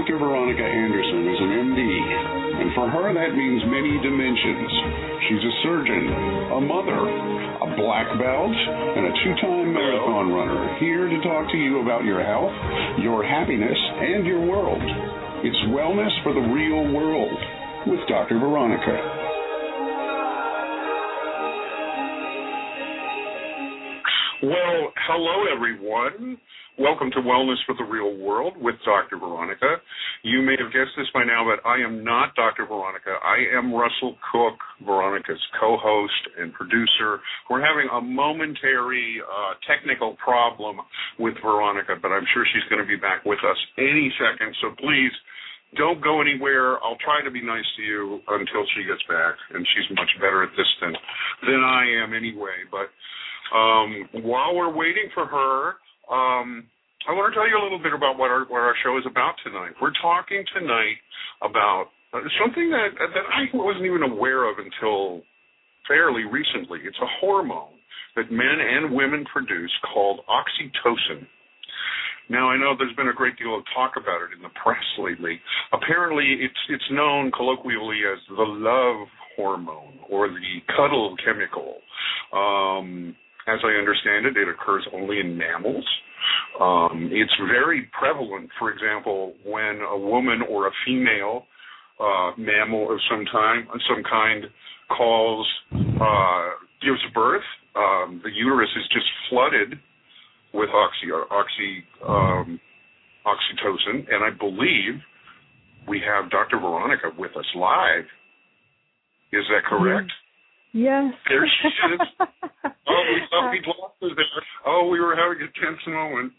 Dr. Veronica Anderson is an MD, and for her that means many dimensions. She's a surgeon, a mother, a black belt, and a two time marathon runner, here to talk to you about your health, your happiness, and your world. It's Wellness for the Real World with Dr. Veronica. Well, hello everyone. Welcome to Wellness for the Real World with Dr. Veronica. You may have guessed this by now, but I am not Dr. Veronica. I am Russell Cook, Veronica's co-host and producer. We're having a momentary uh, technical problem with Veronica, but I'm sure she's going to be back with us any second. So please don't go anywhere. I'll try to be nice to you until she gets back, and she's much better at this than than I am anyway. But um, while we're waiting for her, um, I want to tell you a little bit about what our what our show is about tonight. We're talking tonight about uh, something that that I wasn't even aware of until fairly recently. It's a hormone that men and women produce called oxytocin. Now I know there's been a great deal of talk about it in the press lately. Apparently, it's it's known colloquially as the love hormone or the cuddle chemical. Um, as I understand it, it occurs only in mammals. Um, it's very prevalent, for example, when a woman or a female uh, mammal of some time, some kind, calls, uh, gives birth. Um, the uterus is just flooded with oxy, oxy, um, oxytocin, and I believe we have Dr. Veronica with us live. Is that correct? Yes. There she is. oh, we thought we'd lost her there. Oh, we were having a tense moment.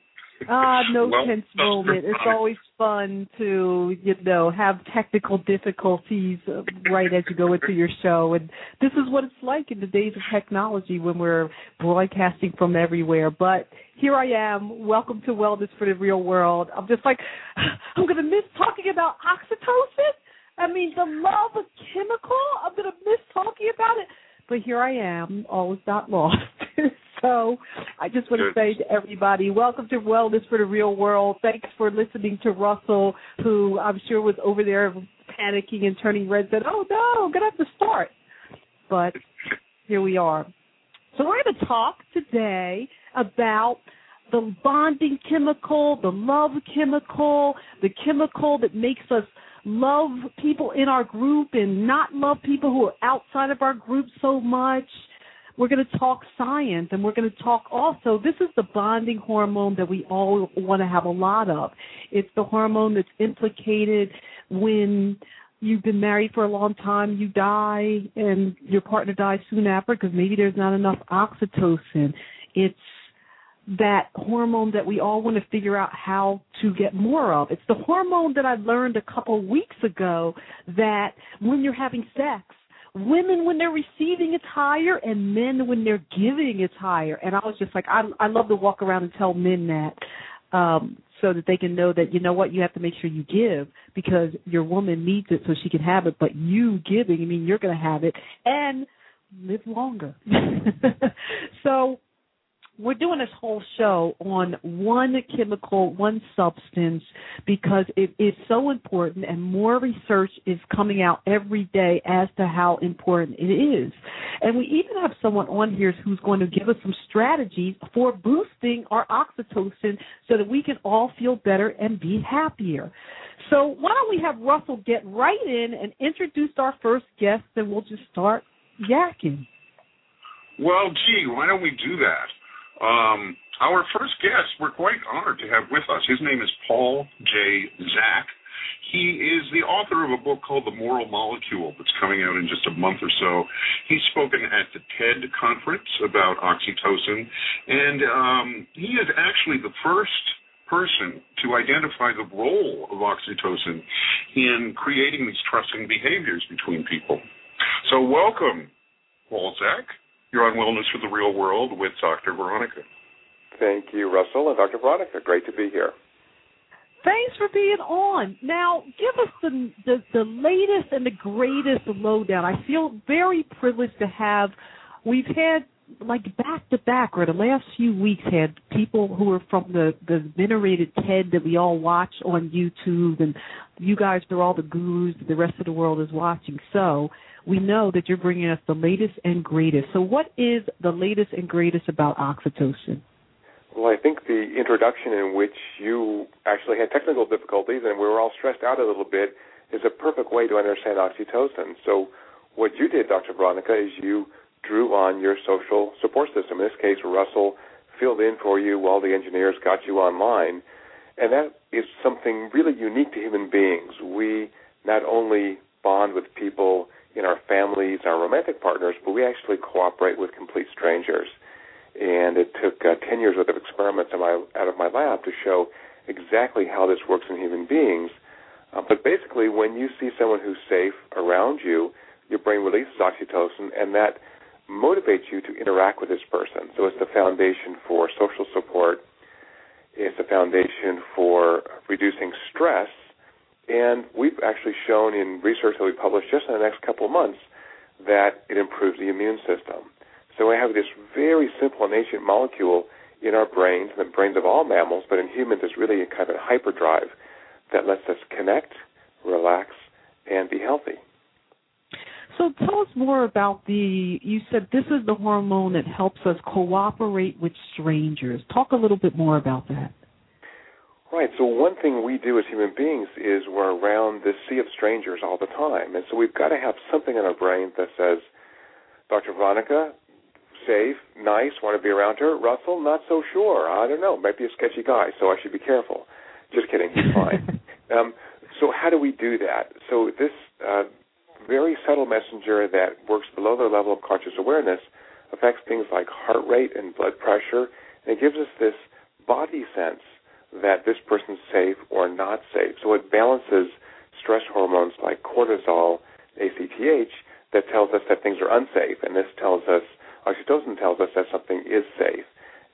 Ah, no well, tense moment. It's always fun to, you know, have technical difficulties uh, right as you go into your show. And this is what it's like in the days of technology when we're broadcasting from everywhere. But here I am. Welcome to Wellness for the Real World. I'm just like, I'm going to miss talking about oxytocin. I mean, the love of chemical. I'm going to miss talking about it but here I am, all is not lost. so I just want to say to everybody, welcome to Wellness for the Real World. Thanks for listening to Russell, who I'm sure was over there panicking and turning red, said, oh no, I'm going to have to start. But here we are. So we're going to talk today about the bonding chemical, the love chemical, the chemical that makes us – love people in our group and not love people who are outside of our group so much. We're going to talk science and we're going to talk also. This is the bonding hormone that we all want to have a lot of. It's the hormone that's implicated when you've been married for a long time, you die, and your partner dies soon after because maybe there's not enough oxytocin. It's that hormone that we all want to figure out how to get more of. It's the hormone that I learned a couple weeks ago that when you're having sex, women when they're receiving it's higher and men when they're giving it's higher. And I was just like I I love to walk around and tell men that um so that they can know that you know what you have to make sure you give because your woman needs it so she can have it but you giving I mean you're going to have it and live longer. so we're doing this whole show on one chemical, one substance, because it is so important, and more research is coming out every day as to how important it is. And we even have someone on here who's going to give us some strategies for boosting our oxytocin so that we can all feel better and be happier. So why don't we have Russell get right in and introduce our first guest, and we'll just start yakking. Well, gee, why don't we do that? Um, our first guest, we're quite honored to have with us. His name is Paul J. Zak. He is the author of a book called The Moral Molecule that's coming out in just a month or so. He's spoken at the TED conference about oxytocin, and um, he is actually the first person to identify the role of oxytocin in creating these trusting behaviors between people. So, welcome, Paul Zak. You're on Wellness for the Real World with Dr. Veronica. Thank you, Russell and Dr. Veronica. Great to be here. Thanks for being on. Now, give us the, the, the latest and the greatest lowdown. I feel very privileged to have. We've had like back to back, or the last few weeks had people who were from the the venerated TED that we all watch on YouTube, and you guys are all the gurus the rest of the world is watching. So we know that you're bringing us the latest and greatest. So what is the latest and greatest about oxytocin? Well, I think the introduction in which you actually had technical difficulties and we were all stressed out a little bit is a perfect way to understand oxytocin. So what you did, Dr. Veronica, is you drew on your social support system. In this case, Russell filled in for you while the engineers got you online. And that is something really unique to human beings. We not only bond with people in our families, our romantic partners, but we actually cooperate with complete strangers. And it took uh, 10 years worth of experiments my, out of my lab to show exactly how this works in human beings. Uh, but basically, when you see someone who's safe around you, your brain releases oxytocin, and that motivates you to interact with this person. So it's the foundation for social support. It's a foundation for reducing stress. And we've actually shown in research that we published just in the next couple of months that it improves the immune system. So we have this very simple and ancient molecule in our brains, the brains of all mammals, but in humans it's really a kind of a hyperdrive that lets us connect, relax, and be healthy. So tell us more about the. You said this is the hormone that helps us cooperate with strangers. Talk a little bit more about that. Right. So one thing we do as human beings is we're around this sea of strangers all the time, and so we've got to have something in our brain that says, "Dr. Veronica, safe, nice, want to be around her. Russell, not so sure. I don't know. Might be a sketchy guy, so I should be careful." Just kidding. He's fine. um, so how do we do that? So this uh, very subtle messenger that works below the level of conscious awareness affects things like heart rate and blood pressure, and it gives us this body sense that this person's safe or not safe. So it balances stress hormones like cortisol, ACTH, that tells us that things are unsafe, and this tells us, oxytocin tells us that something is safe.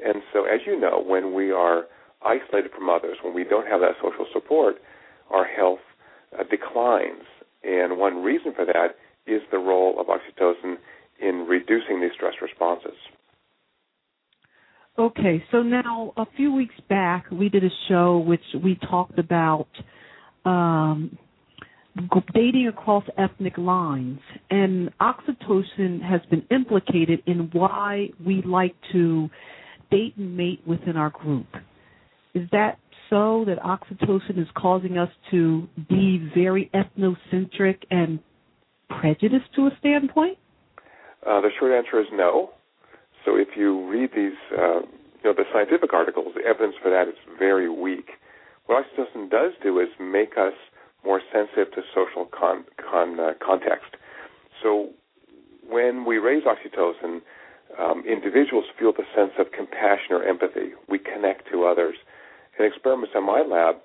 And so, as you know, when we are isolated from others, when we don't have that social support, our health uh, declines. And one reason for that is the role of oxytocin in reducing these stress responses. Okay, so now a few weeks back we did a show which we talked about um, dating across ethnic lines, and oxytocin has been implicated in why we like to date and mate within our group. Is that so that oxytocin is causing us to be very ethnocentric and prejudiced to a standpoint? Uh, the short answer is no. So if you read these, uh, you know, the scientific articles, the evidence for that is very weak. What oxytocin does do is make us more sensitive to social con, con uh, context. So when we raise oxytocin, um, individuals feel the sense of compassion or empathy. We connect to others in experiments in my lab,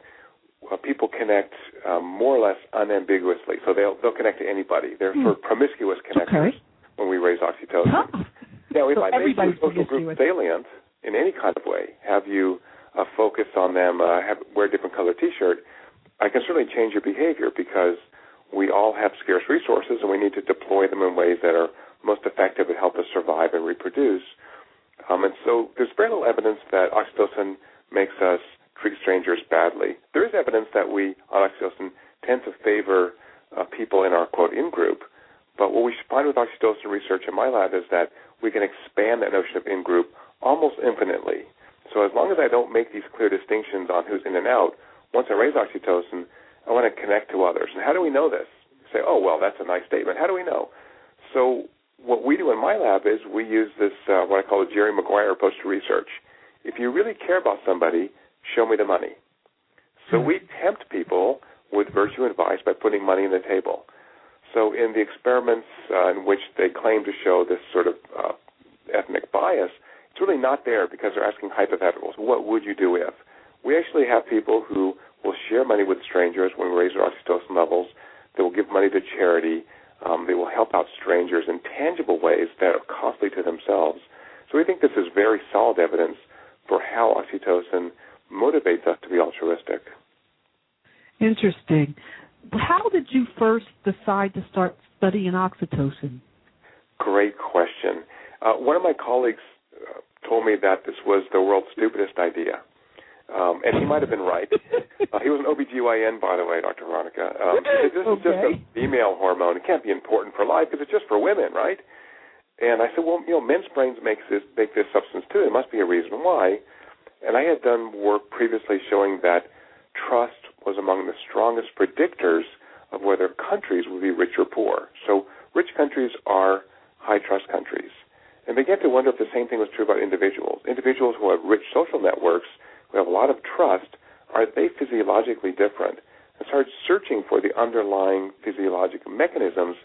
uh, people connect um, more or less unambiguously. So they'll they'll connect to anybody. They're sort of promiscuous connectors okay. when we raise oxytocin. Huh. Now, if so I make your social group salient in any kind of way, have you uh, focus on them, uh, have, wear a different color T-shirt, I can certainly change your behavior because we all have scarce resources and we need to deploy them in ways that are most effective and help us survive and reproduce. Um, and so there's very little evidence that oxytocin makes us treat strangers badly. There is evidence that we, on oxytocin, tend to favor uh, people in our quote in group. But what we find with oxytocin research in my lab is that we can expand that notion of in group almost infinitely. So as long as I don't make these clear distinctions on who's in and out, once I raise oxytocin, I want to connect to others. And how do we know this? Say, oh well, that's a nice statement. How do we know? So what we do in my lab is we use this uh, what I call the Jerry Maguire approach to research. If you really care about somebody, show me the money. So hmm. we tempt people with virtue advice by putting money on the table. So in the experiments uh, in which they claim to show this sort of uh, ethnic bias, it's really not there because they're asking hypotheticals. What would you do if? We actually have people who will share money with strangers when we raise their oxytocin levels. They will give money to charity. Um, they will help out strangers in tangible ways that are costly to themselves. So we think this is very solid evidence for how oxytocin motivates us to be altruistic. Interesting. How did you first decide to start studying oxytocin? Great question. Uh, one of my colleagues uh, told me that this was the world's stupidest idea. Um, and he might have been right. Uh, he was an OBGYN, by the way, Dr. Veronica. Um, this okay. is just a female hormone. It can't be important for life because it's just for women, right? And I said, well, you know, men's brains make this make this substance too. There must be a reason why. And I had done work previously showing that trust was among the strongest predictors of whether countries would be rich or poor. So rich countries are high trust countries. And began to wonder if the same thing was true about individuals. Individuals who have rich social networks, who have a lot of trust, are they physiologically different? And started searching for the underlying physiologic mechanisms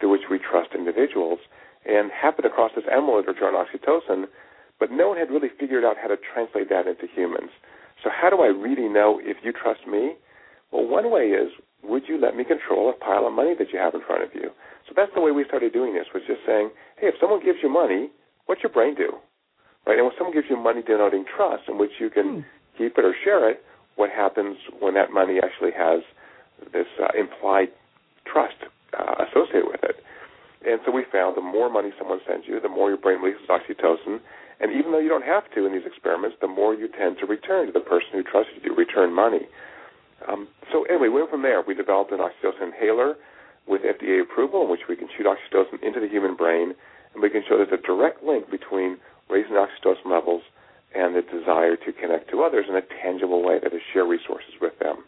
through which we trust individuals and happened across this literature on oxytocin, but no one had really figured out how to translate that into humans. So how do I really know if you trust me? Well, one way is, would you let me control a pile of money that you have in front of you? So that's the way we started doing this, was just saying, hey, if someone gives you money, what's your brain do? Right? And when someone gives you money denoting trust in which you can hmm. keep it or share it, what happens when that money actually has this uh, implied trust uh, associated with it? And so we found the more money someone sends you, the more your brain releases oxytocin. And even though you don't have to in these experiments, the more you tend to return to the person who trusted you, to return money. Um, so anyway, we went from there. We developed an oxytocin inhaler with FDA approval in which we can shoot oxytocin into the human brain, and we can show there's a direct link between raising oxytocin levels and the desire to connect to others in a tangible way, that is, share resources with them.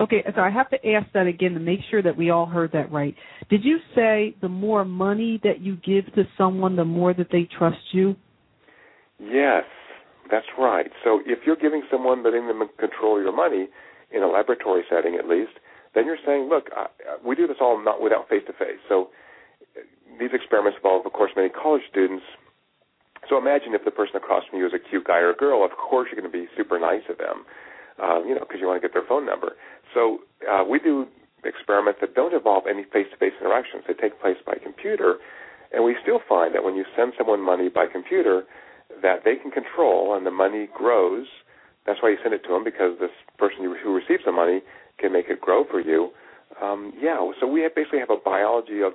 Okay, so I have to ask that again to make sure that we all heard that right. Did you say the more money that you give to someone, the more that they trust you? Yes, that's right. So if you're giving someone, letting them control your money in a laboratory setting at least, then you're saying, look, uh, we do this all not without face to face. So these experiments involve, of course, many college students. So imagine if the person across from you is a cute guy or a girl. Of course, you're going to be super nice to them, uh, you know, because you want to get their phone number. So uh, we do experiments that don't involve any face-to-face interactions. They take place by computer, and we still find that when you send someone money by computer, that they can control, and the money grows. That's why you send it to them because this person who receives the money can make it grow for you. Um, yeah, so we have basically have a biology of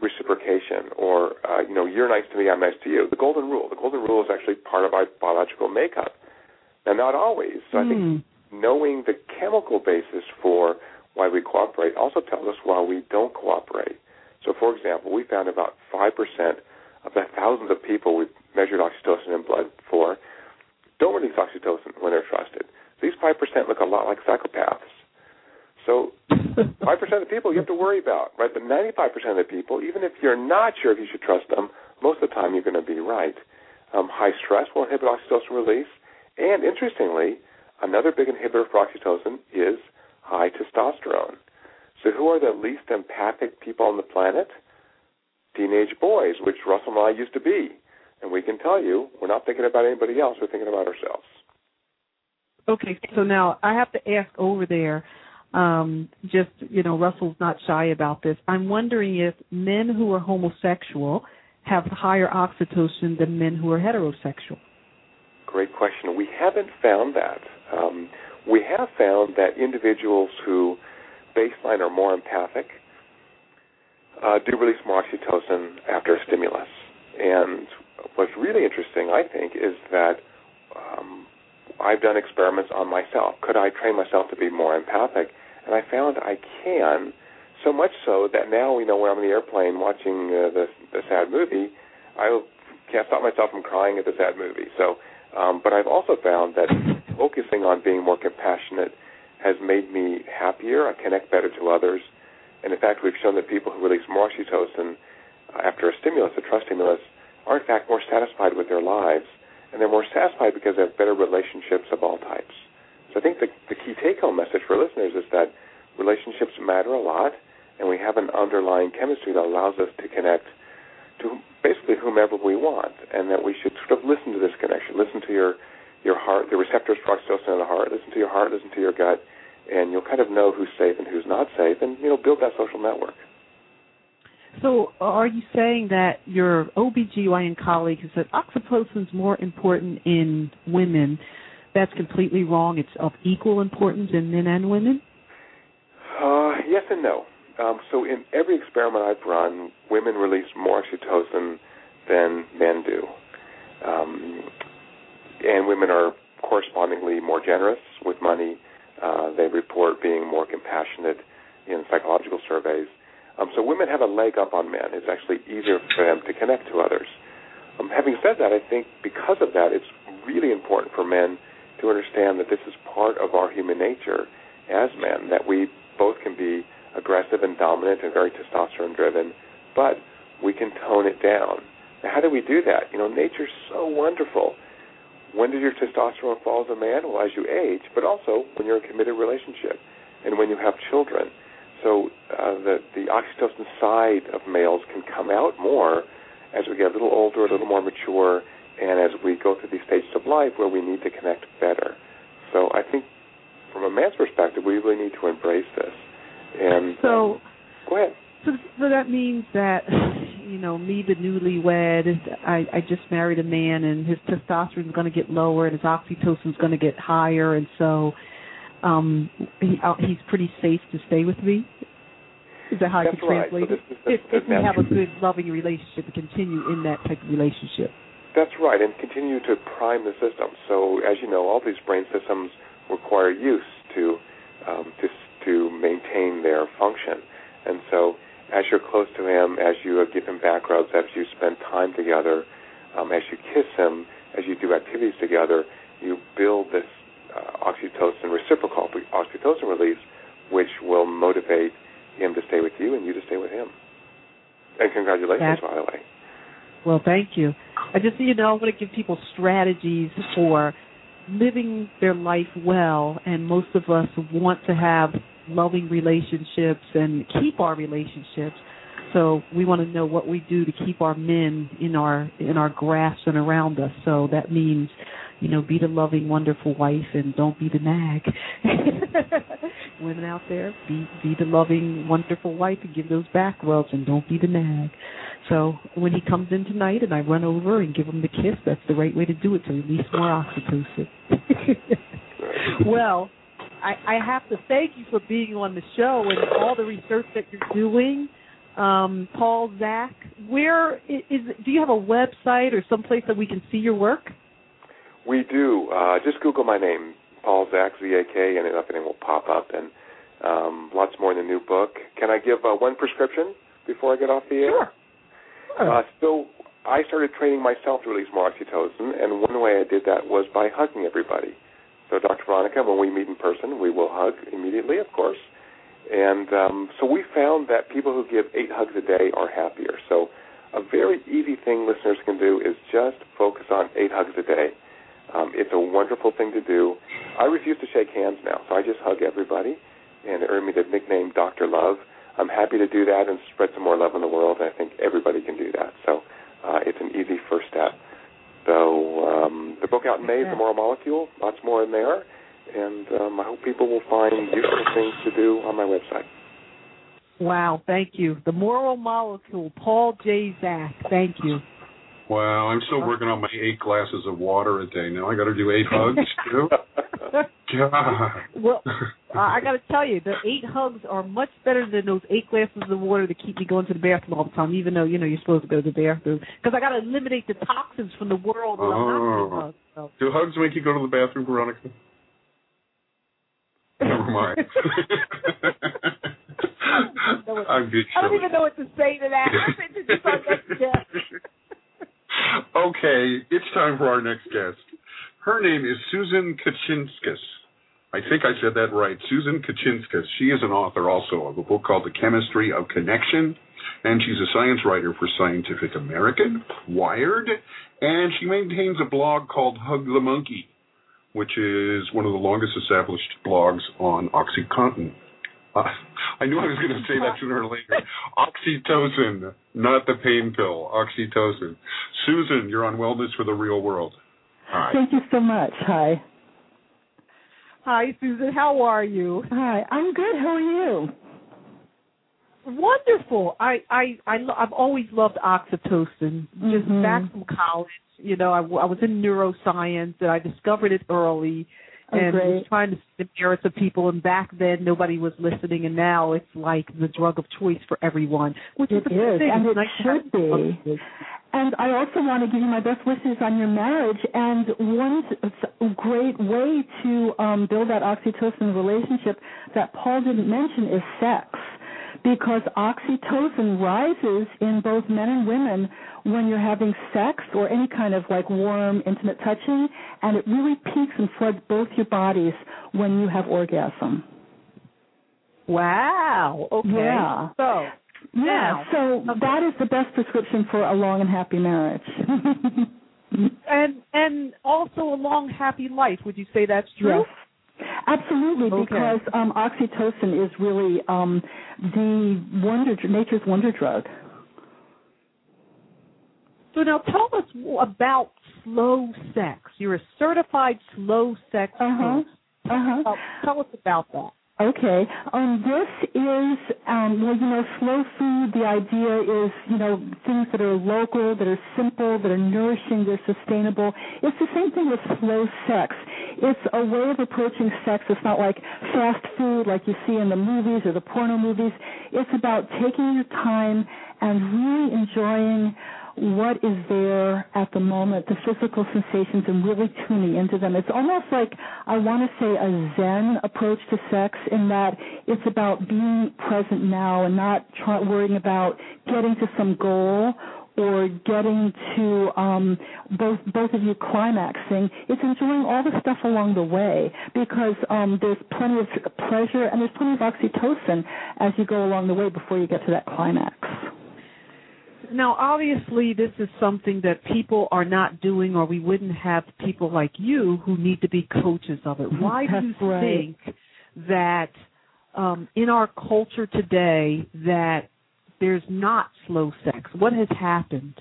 reciprocation, or uh, you know, you're nice to me, I'm nice to you. The golden rule. The golden rule is actually part of our biological makeup. Now, not always. So mm. I think hmm knowing the chemical basis for why we cooperate also tells us why we don't cooperate. So, for example, we found about 5% of the thousands of people we've measured oxytocin in blood for don't release oxytocin when they're trusted. These 5% look a lot like psychopaths. So, 5% of the people you have to worry about, right? But 95% of the people, even if you're not sure if you should trust them, most of the time you're going to be right. Um, high stress will inhibit oxytocin release. And interestingly, Another big inhibitor for oxytocin is high testosterone. So, who are the least empathic people on the planet? Teenage boys, which Russell and I used to be. And we can tell you, we're not thinking about anybody else, we're thinking about ourselves. Okay, so now I have to ask over there, um, just, you know, Russell's not shy about this. I'm wondering if men who are homosexual have higher oxytocin than men who are heterosexual. Great question. We haven't found that. Um, we have found that individuals who baseline are more empathic uh, do release more oxytocin after a stimulus. And what's really interesting, I think, is that um, I've done experiments on myself. Could I train myself to be more empathic? And I found I can, so much so that now, you know, when I'm in the airplane watching uh, the, the sad movie, I can't stop myself from crying at the sad movie. So, um, but I've also found that focusing on being more compassionate has made me happier. I connect better to others. And in fact, we've shown that people who release more oxytocin uh, after a stimulus, a trust stimulus, are in fact more satisfied with their lives. And they're more satisfied because they have better relationships of all types. So I think the, the key take home message for listeners is that relationships matter a lot, and we have an underlying chemistry that allows us to connect to basically whomever we want, and that we should sort of listen to this connection, listen to your your heart, the receptors for oxytocin in the heart. Listen to your heart, listen to your gut, and you'll kind of know who's safe and who's not safe, and you know build that social network. So, are you saying that your OBGYN colleague has said oxytocin is more important in women? That's completely wrong. It's of equal importance in men and women. Uh, yes and no. Um, so, in every experiment I've run, women release more oxytocin than men do. Um, and women are correspondingly more generous with money. Uh, they report being more compassionate in psychological surveys. Um, so women have a leg up on men. It's actually easier for them to connect to others. Um, having said that, I think because of that, it's really important for men to understand that this is part of our human nature as men, that we both can be aggressive and dominant and very testosterone driven, but we can tone it down. Now, how do we do that? You know, nature's so wonderful. When does your testosterone fall as a man? Well, as you age, but also when you're in a committed relationship and when you have children. So uh, the the oxytocin side of males can come out more as we get a little older, a little more mature, and as we go through these stages of life where we need to connect better. So I think from a man's perspective, we really need to embrace this. And so, um, go ahead. So, so that means that you know me, the newlywed, I, I just married a man, and his testosterone is going to get lower, and his oxytocin is going to get higher, and so um he, uh, he's pretty safe to stay with me. Is that how That's I translate right. it? So the, if, if we have a good, loving relationship, to continue in that type of relationship. That's right, and continue to prime the system. So, as you know, all these brain systems require use to um, to to maintain their function. And so, as you're close to him, as you give him back rubs, as you spend time together, um, as you kiss him, as you do activities together, you build this uh, oxytocin reciprocal oxytocin release, which will motivate him to stay with you and you to stay with him. And congratulations, That's, by the way. Well, thank you. I just, you know, I want to give people strategies for living their life well, and most of us want to have loving relationships and keep our relationships. So we want to know what we do to keep our men in our in our grasp and around us. So that means, you know, be the loving, wonderful wife and don't be the nag. Women out there, be be the loving, wonderful wife and give those back rubs and don't be the nag. So when he comes in tonight and I run over and give him the kiss, that's the right way to do it to release more oxytocin. well, I, I have to thank you for being on the show and all the research that you're doing. Um, Paul Zak, where is, do you have a website or someplace that we can see your work? We do. Uh, just Google my name, Paul Zak, Z-A-K, and everything will pop up. And um, lots more in the new book. Can I give uh, one prescription before I get off the air? Sure. Uh, so I started training myself to release more oxytocin, and one way I did that was by hugging everybody. So, Dr. Veronica, when we meet in person, we will hug immediately, of course. And um, so we found that people who give eight hugs a day are happier. So, a very easy thing listeners can do is just focus on eight hugs a day. Um, it's a wonderful thing to do. I refuse to shake hands now, so I just hug everybody, and it earned me the nickname Dr. Love. I'm happy to do that and spread some more love in the world, and I think everybody can do that. So uh, it's an easy first step. So um, the book out in May is The Moral Molecule. Lots more in there. And um, I hope people will find useful things to do on my website. Wow, thank you. The Moral Molecule, Paul J. Zak. Thank you. Wow, I'm still working on my eight glasses of water a day now. I got to do eight hugs too. God. Well, I got to tell you, the eight hugs are much better than those eight glasses of water that keep me going to the bathroom all the time, even though you know you're supposed to go to the bathroom. Because I got to eliminate the toxins from the world not oh. hugs. So. Do hugs make you go to the bathroom, Veronica? Never mind. I don't, I'm good. I don't even know what to say to that. okay, it's time for our next guest. Her name is Susan Kuchinskas. I think I said that right. Susan Kuchinskas. She is an author also of a book called The Chemistry of Connection, and she's a science writer for Scientific American, Wired, and she maintains a blog called Hug the Monkey, which is one of the longest established blogs on OxyContin. Uh, I knew I was going to say that sooner or later. Oxytocin, not the pain pill. Oxytocin. Susan, you're on Wellness for the Real World. Hi. Thank you so much. Hi. Hi, Susan. How are you? Hi. I'm good. How are you? Wonderful. I I, I I've always loved oxytocin. Just Mhm. back from college, you know, I, I was in neuroscience and I discovered it early. Oh, and was great. trying to see the merits of people. And back then, nobody was listening, and now it's like the drug of choice for everyone, which It is a good is, thing. and it should be. and I also want to give you my best wishes on your marriage. And one great way to um, build that oxytocin relationship that Paul didn't mention is sex, because oxytocin rises in both men and women when you're having sex or any kind of like warm, intimate touching, and it really peaks and floods both your bodies when you have orgasm. Wow. Okay. Yeah. So yeah, so okay. that is the best prescription for a long and happy marriage. and and also a long happy life. Would you say that's true? Yes. Absolutely, okay. because um, oxytocin is really um, the wonder, nature's wonder drug. So now tell us about slow sex. You're a certified slow sex uh-huh. coach. Uh-huh. Uh, tell us about that. Okay. Um, this is, um, well, you know, slow food, the idea is, you know, things that are local, that are simple, that are nourishing, they're sustainable. It's the same thing with slow sex. It's a way of approaching sex. It's not like fast food like you see in the movies or the porno movies. It's about taking your time and really enjoying what is there at the moment, the physical sensations, and really tuning into them. It's almost like I want to say a Zen approach to sex in that it's about being present now and not try, worrying about getting to some goal or getting to um, both both of you climaxing. It's enjoying all the stuff along the way because um, there's plenty of pleasure and there's plenty of oxytocin as you go along the way before you get to that climax. Now, obviously, this is something that people are not doing, or we wouldn't have people like you who need to be coaches of it. Why do you right. think that um, in our culture today that there's not slow sex? What has happened?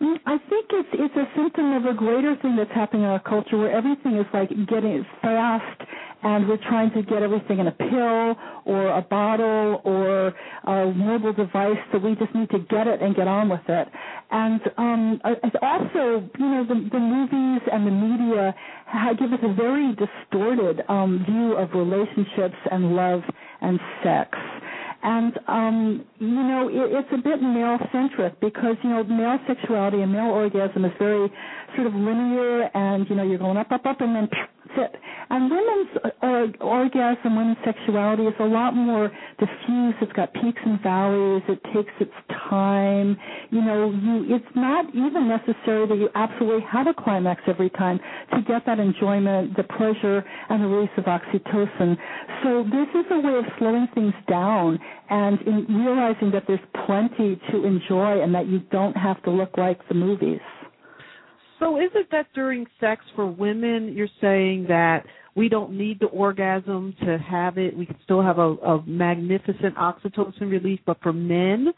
Mm, I think it's it's a symptom of a greater thing that's happening in our culture where everything is like getting fast and we're trying to get everything in a pill or a bottle or a mobile device so we just need to get it and get on with it. And um it's also you know the the movies and the media give us a very distorted um view of relationships and love and sex. And um you know it, it's a bit male centric because you know male sexuality and male orgasm is very sort of linear and you know you're going up up up and then sit and women's uh, orgasm women's sexuality is a lot more diffuse. It's got peaks and valleys. It takes its time. You know you it's not even necessary that you absolutely have a climax every time to get that enjoyment the pleasure and the release of oxytocin. So this is a way of slowing things down and in realizing that there's plenty to enjoy and that you don't have to look like the movies. So is it that during sex for women you're saying that we don't need the orgasm to have it, we can still have a, a magnificent oxytocin release, but for men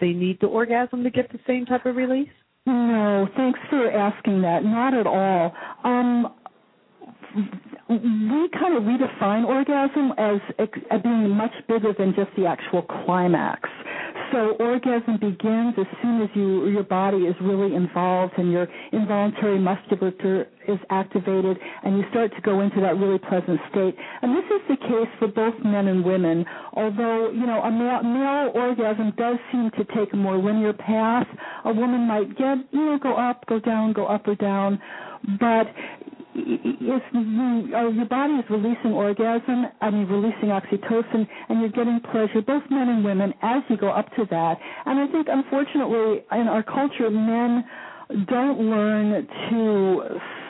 they need the orgasm to get the same type of release? No, thanks for asking that. Not at all. Um, we kind of redefine orgasm as, as being much bigger than just the actual climax. So orgasm begins as soon as you your body is really involved and your involuntary musculature is activated and you start to go into that really pleasant state. And this is the case for both men and women. Although, you know, a male, male orgasm does seem to take a more linear path. A woman might get, you know, go up, go down, go up or down. But if you, uh, your body is releasing orgasm, I mean releasing oxytocin, and you're getting pleasure, both men and women, as you go up to that. And I think, unfortunately, in our culture, men don't learn to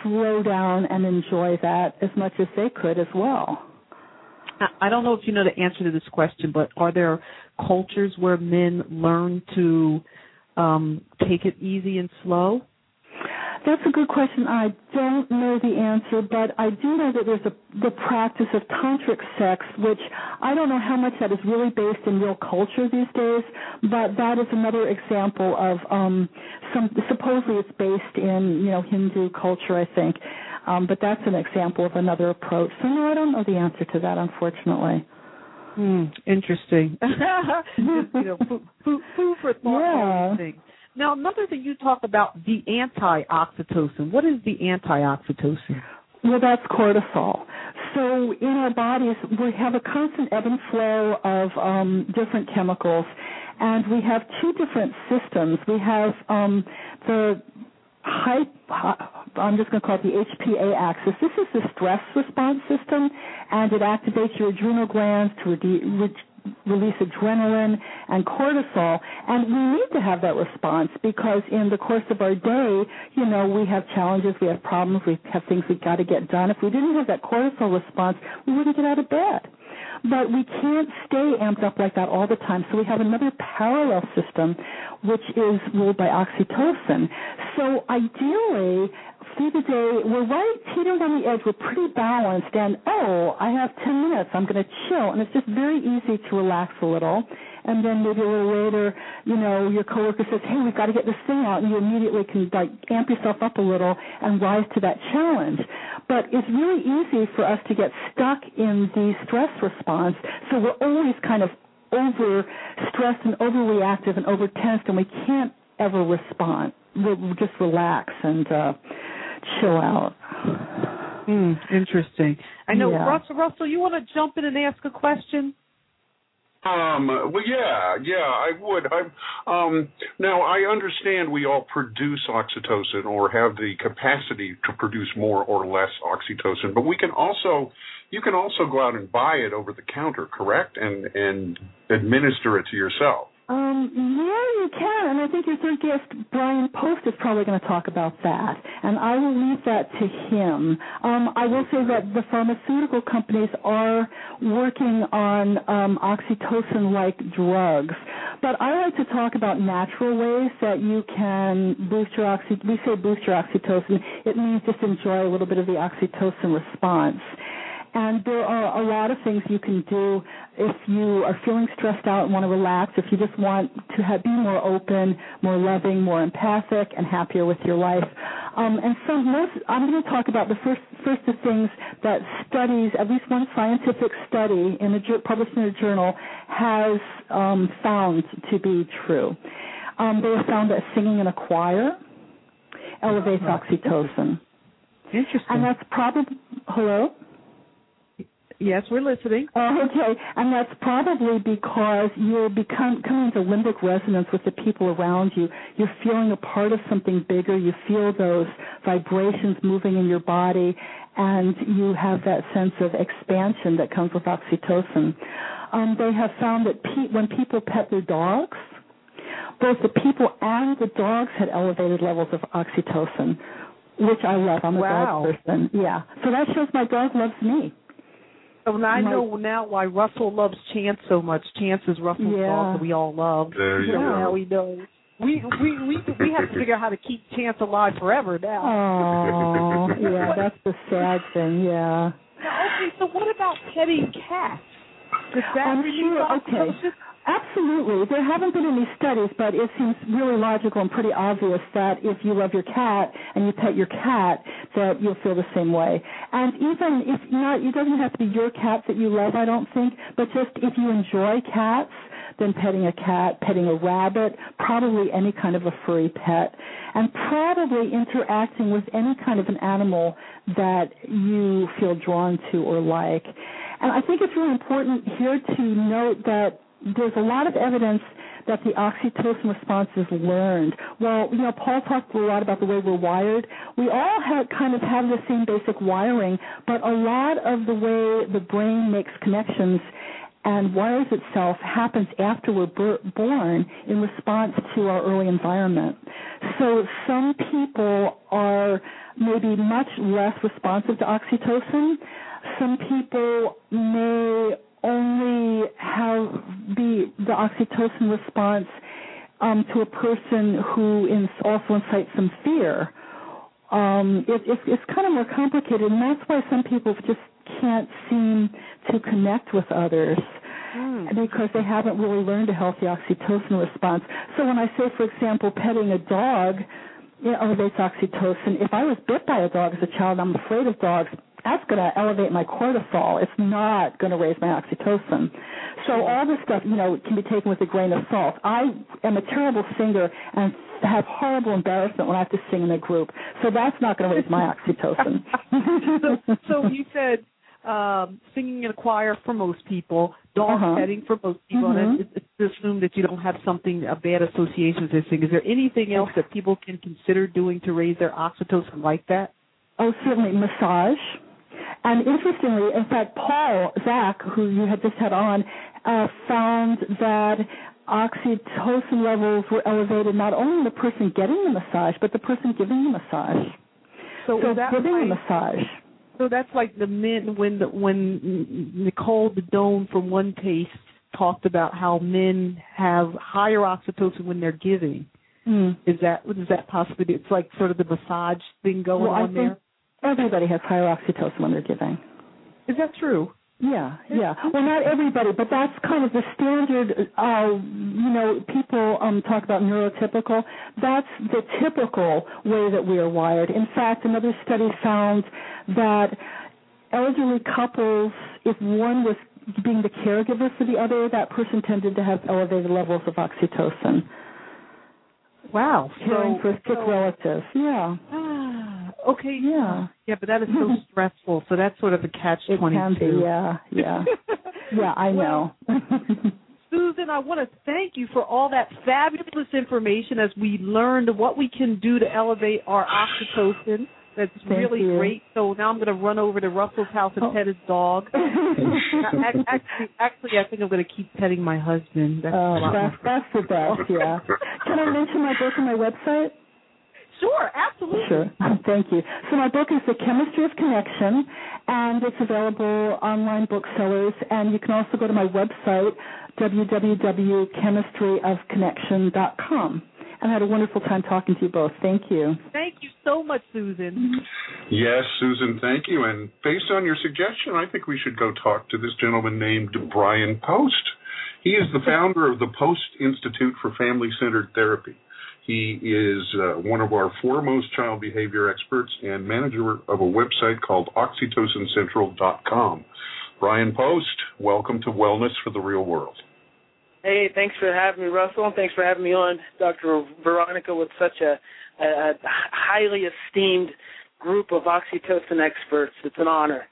slow down and enjoy that as much as they could as well. I don't know if you know the answer to this question, but are there cultures where men learn to um, take it easy and slow? That's a good question. I don't know the answer, but I do know that there's a the practice of tantric sex, which I don't know how much that is really based in real culture these days, but that is another example of um some supposedly it's based in, you know, Hindu culture, I think. Um, but that's an example of another approach. So no, I don't know the answer to that, unfortunately. Hmm, interesting. Just, you know, food, food, food for thought. Yeah. Now, another thing you talk about the anti-oxytocin. What is the anti-oxytocin? Well, that's cortisol. So in our bodies, we have a constant ebb and flow of um, different chemicals, And we have two different systems. We have um, the high, I'm just going to call it the HPA axis. This is the stress response system, and it activates your adrenal glands to re- release adrenaline and cortisol. And we need to have that response because in the course of our day, you know, we have challenges, we have problems, we have things we've got to get done. If we didn't have that cortisol response, we wouldn't get out of bed. But we can't stay amped up like that all the time. So we have another parallel system, which is ruled by oxytocin. So ideally, through the day, we're right teetering on the edge. We're pretty balanced, and oh, I have 10 minutes. I'm going to chill, and it's just very easy to relax a little. And then maybe a little later, you know, your coworker says, "Hey, we've got to get this thing out," and you immediately can like amp yourself up a little and rise to that challenge. But it's really easy for us to get stuck in the stress response, so we're always kind of over stressed and overreactive and over tensed, and we can't ever respond. We'll just relax and uh, chill out. Hmm, interesting. I know, yeah. Russell. Russell, you want to jump in and ask a question? Um. Well, yeah, yeah, I would. I um. Now, I understand we all produce oxytocin or have the capacity to produce more or less oxytocin, but we can also, you can also go out and buy it over the counter, correct? And and administer it to yourself. Um, yeah, you can, and I think your third guest, Bryan Post, is probably going to talk about that, and I will leave that to him. Um, I will say that the pharmaceutical companies are working on um, oxytocin-like drugs, but I like to talk about natural ways that you can boost your oxy. We say boost your oxytocin. It means just enjoy a little bit of the oxytocin response. And there are a lot of things you can do if you are feeling stressed out and want to relax, if you just want to have, be more open, more loving, more empathic, and happier with your life. Um, and so most, I'm going to talk about the first, first of things that studies, at least one scientific study in a, published in a journal, has um, found to be true. Um, they have found that singing in a choir elevates oxytocin. Interesting. And that's probably, hello? Yes, we're listening. Oh, okay, and that's probably because you're become coming into limbic resonance with the people around you. You're feeling a part of something bigger. You feel those vibrations moving in your body, and you have that sense of expansion that comes with oxytocin. Um, they have found that pe- when people pet their dogs, both the people and the dogs had elevated levels of oxytocin, which I love. I'm a wow. dog person. Yeah, so that shows my dog loves me. So now I know now why Russell loves Chance so much. Chance is Russell's yeah. dog that we all love. There you so go. Now we know. We we we we have to figure out how to keep Chance alive forever now. Oh, yeah, that's the sad thing. Yeah. Now, okay, so what about petting cats? Does that I'm sure. Okay. Absolutely. There haven't been any studies, but it seems really logical and pretty obvious that if you love your cat and you pet your cat, that you'll feel the same way. And even if not, it doesn't have to be your cat that you love, I don't think, but just if you enjoy cats, then petting a cat, petting a rabbit, probably any kind of a furry pet, and probably interacting with any kind of an animal that you feel drawn to or like. And I think it's really important here to note that there's a lot of evidence that the oxytocin response is learned. Well, you know, Paul talked a lot about the way we're wired. We all have kind of have the same basic wiring, but a lot of the way the brain makes connections and wires itself happens after we're born in response to our early environment. So some people are maybe much less responsive to oxytocin. Some people may only have be the oxytocin response um, to a person who in, also incites some fear. Um, it, it, it's kind of more complicated, and that's why some people just can't seem to connect with others mm. because they haven't really learned a healthy oxytocin response. So when I say, for example, petting a dog, it elevates oxytocin. If I was bit by a dog as a child, I'm afraid of dogs that's going to elevate my cortisol. It's not going to raise my oxytocin. So all this stuff, you know, can be taken with a grain of salt. I am a terrible singer and have horrible embarrassment when I have to sing in a group. So that's not going to raise my oxytocin. so, so you said um, singing in a choir for most people, dog uh-huh. petting for most people, mm-hmm. and it's, it's assumed that you don't have something a bad association with this thing. Is there anything else that people can consider doing to raise their oxytocin like that? Oh, certainly massage. And interestingly, in fact, Paul Zak, who you had just had on, uh, found that oxytocin levels were elevated not only in the person getting the massage, but the person giving the massage. So, so giving like, the massage. So that's like the men when the, when Nicole Daedone from OneTaste talked about how men have higher oxytocin when they're giving. Mm. Is that is that possibly? It's like sort of the massage thing going well, on there. Everybody has higher oxytocin when they're giving. Is that true? Yeah, yeah. Well, not everybody, but that's kind of the standard. Uh, you know, people um, talk about neurotypical. That's the typical way that we are wired. In fact, another study found that elderly couples, if one was being the caregiver for the other, that person tended to have elevated levels of oxytocin. Wow. Caring so, for sick so, relative. Yeah. Ah, okay. Yeah. Yeah, but that is so stressful. So that's sort of a catch twenty two. Yeah, yeah. yeah, I know. Susan, I want to thank you for all that fabulous information as we learned what we can do to elevate our oxytocin that's Thank really you. great. So now I'm going to run over to Russell's house and oh. pet his dog. actually, actually, I think I'm going to keep petting my husband. That's, oh, that's, that's the best. Yeah. Can I mention my book on my website? Sure, absolutely. Sure. Thank you. So my book is The Chemistry of Connection, and it's available online booksellers. And you can also go to my website, www.chemistryofconnection.com and I had a wonderful time talking to you both. Thank you. Thank you so much, Susan. Yes, Susan, thank you. And based on your suggestion, I think we should go talk to this gentleman named Bryan Post. He is the founder of the Post Institute for Family Centered Therapy. He is uh, one of our foremost child behavior experts and manager of a website called OxytocinCentral.com. Bryan Post, welcome to Wellness for the Real World. Hey, thanks for having me, Russell, and thanks for having me on, Dr. Veronica, with such a, a, highly esteemed group of oxytocin experts. It's an honor.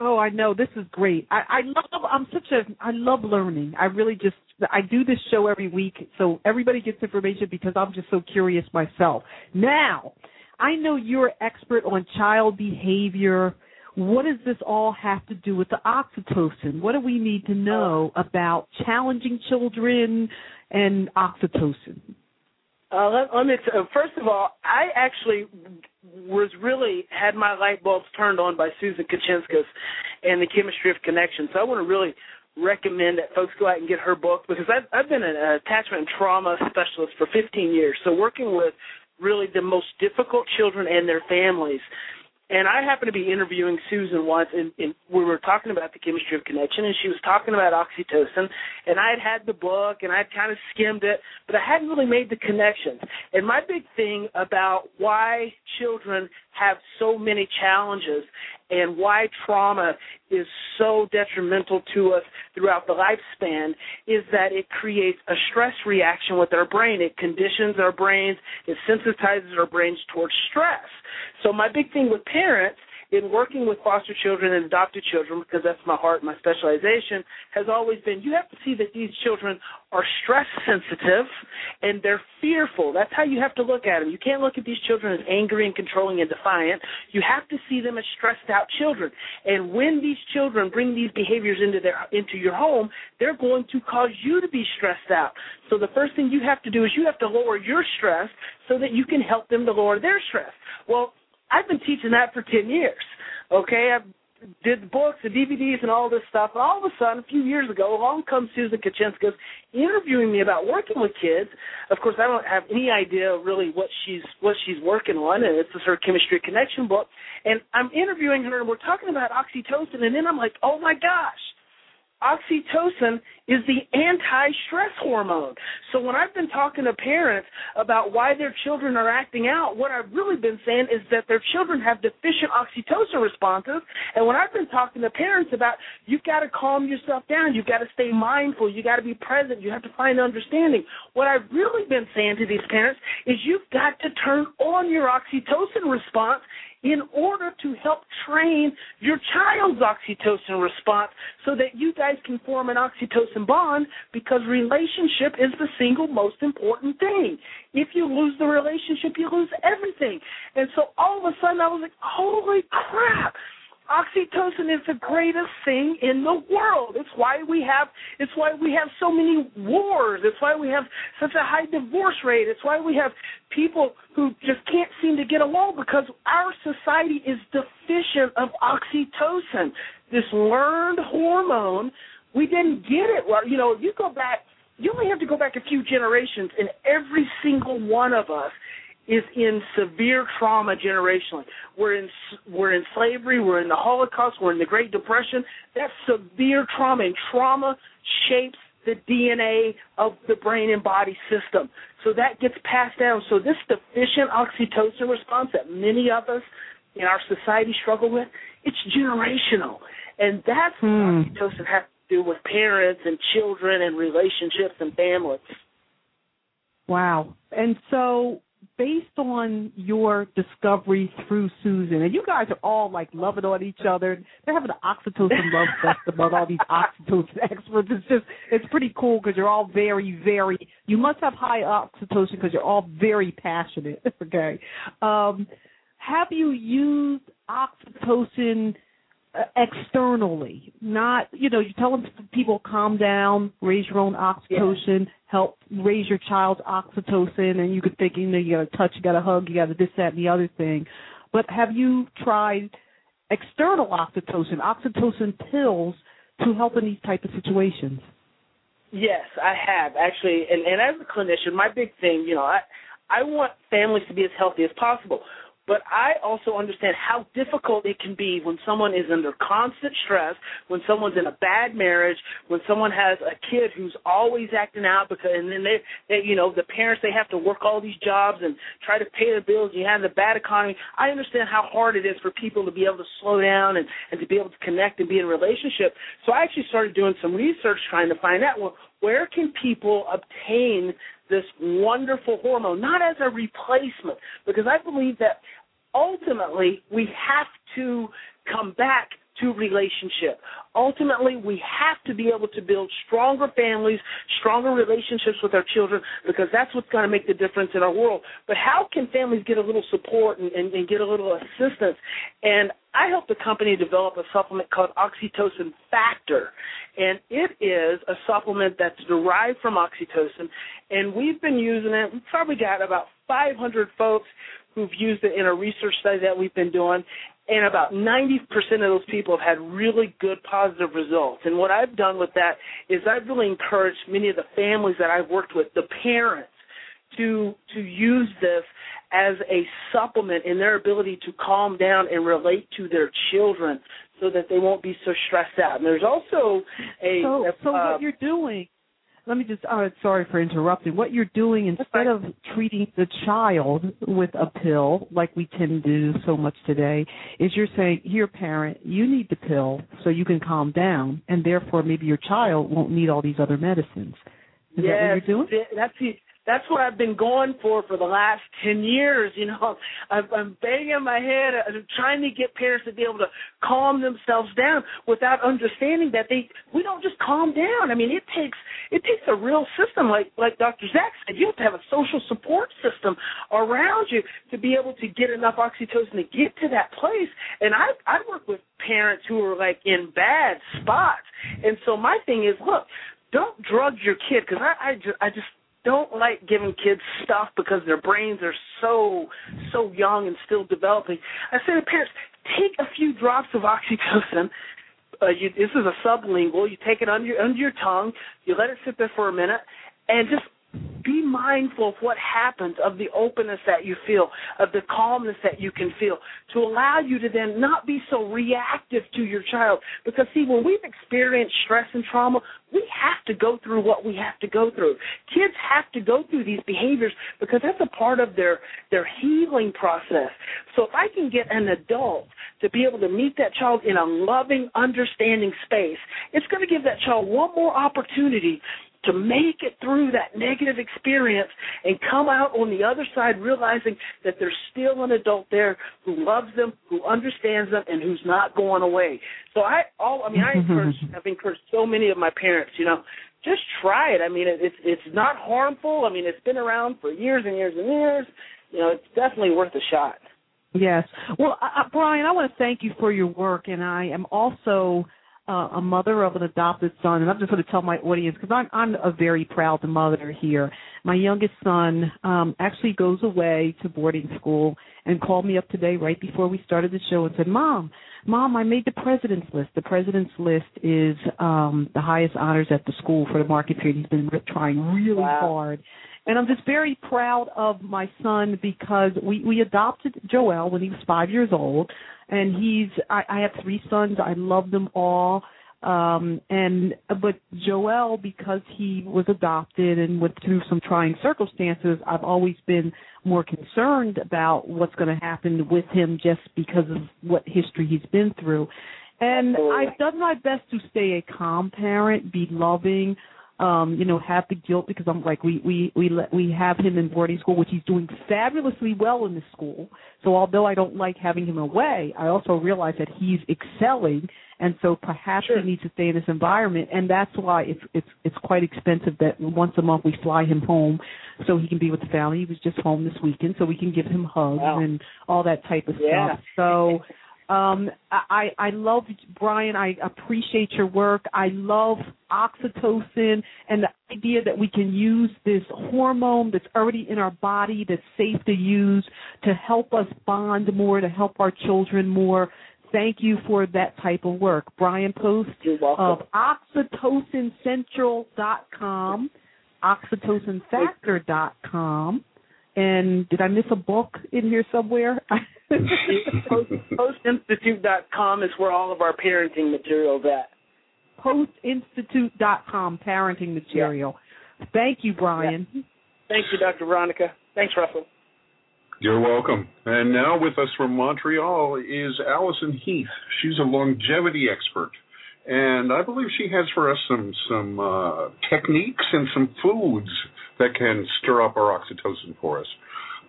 Oh, I know this is great. I, I love. I'm such a. I love learning. I really just. I do this show every week, so everybody gets information because I'm just so curious myself. Now, I know you're expert on child behavior what does this all have to do with the oxytocin? What do we need to know about challenging children and oxytocin? Uh, let, let me. Uh, first of all, I actually was really had my light bulbs turned on by Susan Kuchinskas and the chemistry of connection. So I want to really recommend that folks go out and get her book because I've, I've been an attachment and trauma specialist for 15 years. So working with really the most difficult children and their families and I happened to be interviewing Susan once, and, and we were talking about the chemistry of connection, and she was talking about oxytocin, and I had had the book, and I had kind of skimmed it, but I hadn't really made the connections. And my big thing about why children have so many challenges and why trauma is so detrimental to us throughout the lifespan is that it creates a stress reaction with our brain. It conditions our brains, it sensitizes our brains towards stress. So my big thing with parents in working with foster children and adopted children, because that's my heart, my specialization, has always been you have to see that these children are stress sensitive and they're fearful. That's how you have to look at them. You can't look at these children as angry and controlling and defiant. You have to see them as stressed out children. And when these children bring these behaviors into their into your home, they're going to cause you to be stressed out. So the first thing you have to do is you have to lower your stress so that you can help them to lower their stress. Well, I've been teaching that for 10 years. Okay, I did the books, the DVDs, and all this stuff. And all of a sudden, a few years ago, along comes Susan Kuchinskas interviewing me about working with kids. Of course, I don't have any idea really what she's what she's working on, and it's her chemistry connection book. And I'm interviewing her, and we're talking about oxytocin, and then I'm like, oh my gosh, oxytocin is the anti-stress hormone. So when I've been talking to parents about why their children are acting out, what I've really been saying is that their children have deficient oxytocin responses. And when I've been talking to parents about you've got to calm yourself down, you've got to stay mindful, you've got to be present, you have to find understanding. What I've really been saying to these parents is you've got to turn on your oxytocin response in order to help train your child's oxytocin response so that you guys can form an oxytocin bond because relationship is the single most important thing. If you lose the relationship, you lose everything. And so all of a sudden I was like, holy crap oxytocin is the greatest thing in the world. It's why we have it's why we have so many wars. It's why we have such a high divorce rate. It's why we have people who just can't seem to get along because our society is deficient of oxytocin. This learned hormone, we didn't get it well. You know, you go back you only have to go back a few generations and every single one of us is in severe trauma generationally. We're in we're in slavery, we're in the Holocaust, we're in the Great Depression. That's severe trauma, and trauma shapes the DNA of the brain and body system. So that gets passed down. So this deficient oxytocin response that many of us in our society struggle with, it's generational. And that's what hmm. oxytocin has to do with parents and children and relationships and families. Wow. And so based on your discovery through Susan, and you guys are all like loving on each other. They're having an oxytocin love fest about all these oxytocin experts. It's just it's pretty cool because you're all very very. You must have high oxytocin because you're all very passionate. okay, um, have you used oxytocin? Uh, externally, not you know, you tell people calm down, raise your own oxytocin, yeah. help raise your child's oxytocin, and you could think you know you got to touch, you got to hug, you got to this, that, and the other thing. But have you tried external oxytocin, oxytocin pills, to help in these type of situations? Yes, I have actually, and and as a clinician, my big thing, you know, I I want families to be as healthy as possible. But I also understand how difficult it can be when someone is under constant stress, when someone's in a bad marriage, when someone has a kid who's always acting out because, and then they, they, you know, the parents they have to work all these jobs and try to pay the bills. You have the bad economy. I understand how hard it is for people to be able to slow down and and to be able to connect and be in a relationship. So I actually started doing some research trying to find out well, where can people obtain this wonderful hormone, not as a replacement, because I believe that ultimately we have to come back to relationship. Ultimately, we have to be able to build stronger families, stronger relationships with our children, because that's what's going to make the difference in our world. But how can families get a little support and, and, and get a little assistance? And I helped the company develop a supplement called Oxytocin Factor. And it is a supplement that's derived from oxytocin. And we've been using it. We've probably got about 500 folks who've used it in a research study that we've been doing, and about 90% of those people have had really good positive results. And what I've done with that is I've really encouraged many of the families that I've worked with, the parents, to to use this as a supplement in their ability to calm down and relate to their children so that they won't be so stressed out. And there's also a so, so uh, what you're doing let me just oh sorry for interrupting. What you're doing instead of treating the child with a pill like we tend to do so much today is you're saying here parent you need the pill so you can calm down and therefore maybe your child won't need all these other medicines. Is yes, that what you're doing? that's the that's what I've been going for for the last 10 years. You know, I'm, I'm banging my head, I'm trying to get parents to be able to calm themselves down without understanding that they, we don't just calm down. I mean, it takes, it takes a real system, like, like Dr. Zak said, you have to have a social support system around you to be able to get enough oxytocin to get to that place. And I, I work with parents who are like in bad spots. And so my thing is, look, don't drug your kid because I, I I just don't like giving kids stuff because their brains are so so young and still developing. I say to parents, take a few drops of oxytocin. Uh, you, this is a sublingual. You take it under your, under your tongue. You let it sit there for a minute, and just be mindful of what happens, of the openness that you feel, of the calmness that you can feel, to allow you to then not be so reactive to your child. Because, see, when we've experienced stress and trauma, we have to go through what we have to go through. Kids have to go through these behaviors because that's a part of their, their healing process. So if I can get an adult to be able to meet that child in a loving, understanding space, it's going to give that child one more opportunity to make it through that negative experience and come out on the other side realizing that there's still an adult there who loves them, who understands them, and who's not going away. So I all I mean I encourage I've encouraged so many of my parents, you know, just try it. I mean it, it's it's not harmful. I mean it's been around for years and years and years. You know, it's definitely worth a shot. Yes. Well, uh, Bryan, I want to thank you for your work, and I am also uh, a mother of an adopted son, and I'm just going to tell my audience because I'm I'm a very proud mother here. My youngest son um, actually goes away to boarding school and called me up today right before we started the show and said, "Mom, Mom, I made the president's list. The president's list is um, the highest honors at the school for the market period. He's been trying really wow. hard." And I'm just very proud of my son because we we adopted Joel when he was five years old, and he's I, I have three sons. I love them all, um, and but Joel because he was adopted and went through some trying circumstances, I've always been more concerned about what's going to happen with him just because of what history he's been through. And I've done my best to stay a calm parent, be loving, um, you know, have the guilt because I'm like we we we let, we have him in boarding school, which he's doing fabulously well in the school. So although I don't like having him away, I also realize that he's excelling, and so perhaps sure. he needs to stay in this environment, and that's why it's it's it's quite expensive that once a month we fly him home so he can be with the family. He was just home this weekend, so we can give him hugs wow. and all that type of yeah. stuff. So. Um, I, I love Bryan. I appreciate your work. I love oxytocin and the idea that we can use this hormone that's already in our body that's safe to use to help us bond more, to help our children more. Thank you for that type of work. Bryan Post of oxytocincentral.com, oxytocinfactor.com. And did I miss a book in here somewhere? Post, postinstitute.com is where all of our parenting material is at. Postinstitute.com, parenting material. Yeah. Thank you, Bryan. Yeah. Thank you, Dr. Veronica. Thanks, Russell. You're welcome. And now with us from Montreal is Alison Heath. She's a longevity expert. And I believe she has for us some some uh, techniques and some foods that can stir up our oxytocin for us.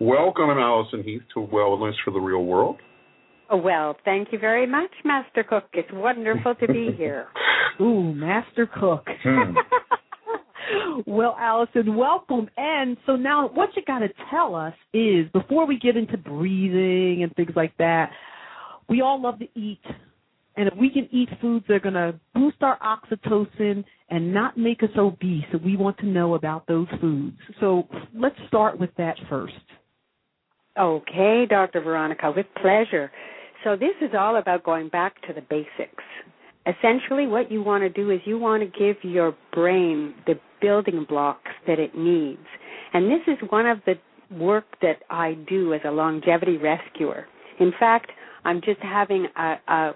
Welcome, Alison Heath, to Wellness for the Real World. Oh, well, thank you very much, Master Cook. It's wonderful to be here. Ooh, Master Cook. Hmm. well, Alison, welcome. And so now, what you got to tell us is before we get into breathing and things like that, we all love to eat. And if we can eat foods that are going to boost our oxytocin and not make us obese, we want to know about those foods. So let's start with that first. Okay, Dr. Veronica, with pleasure. So this is all about going back to the basics. Essentially, what you want to do is you want to give your brain the building blocks that it needs. And this is one of the work that I do as a longevity rescuer. In fact, I'm just having a, a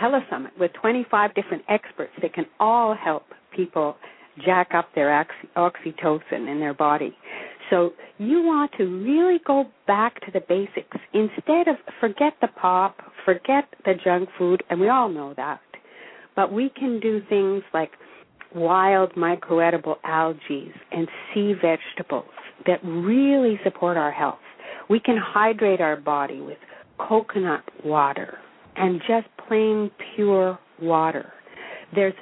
telesummit with 25 different experts that can all help people jack up their oxytocin in their body. So you want to really go back to the basics instead of forget the pop, forget the junk food, and we all know that. But we can do things like wild microedible algae and sea vegetables that really support our health. We can hydrate our body with coconut water and just plain pure water. There's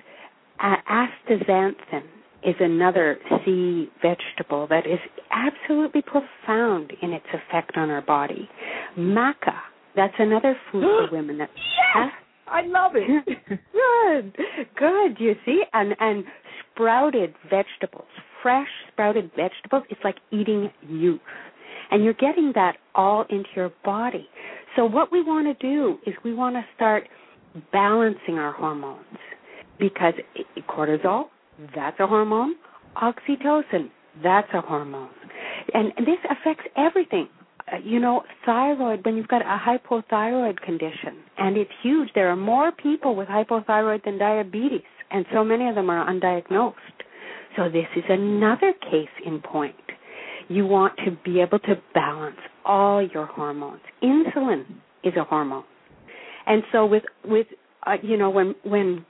astaxanthin is another sea vegetable that is absolutely profound in its effect on our body. Maca, that's another food for women. That, yes, I love it. good, good. You see, and and sprouted vegetables, fresh sprouted vegetables. It's like eating youth, and you're getting that all into your body. So what we want to do is we want to start balancing our hormones because cortisol that's a hormone. Oxytocin, that's a hormone. And this affects everything. Uh, you know, thyroid, when you've got a hypothyroid condition, and it's huge, there are more people with hypothyroid than diabetes, and so many of them are undiagnosed. So this is another case in point. You want to be able to balance all your hormones. Insulin is a hormone. And so with with uh, you know when when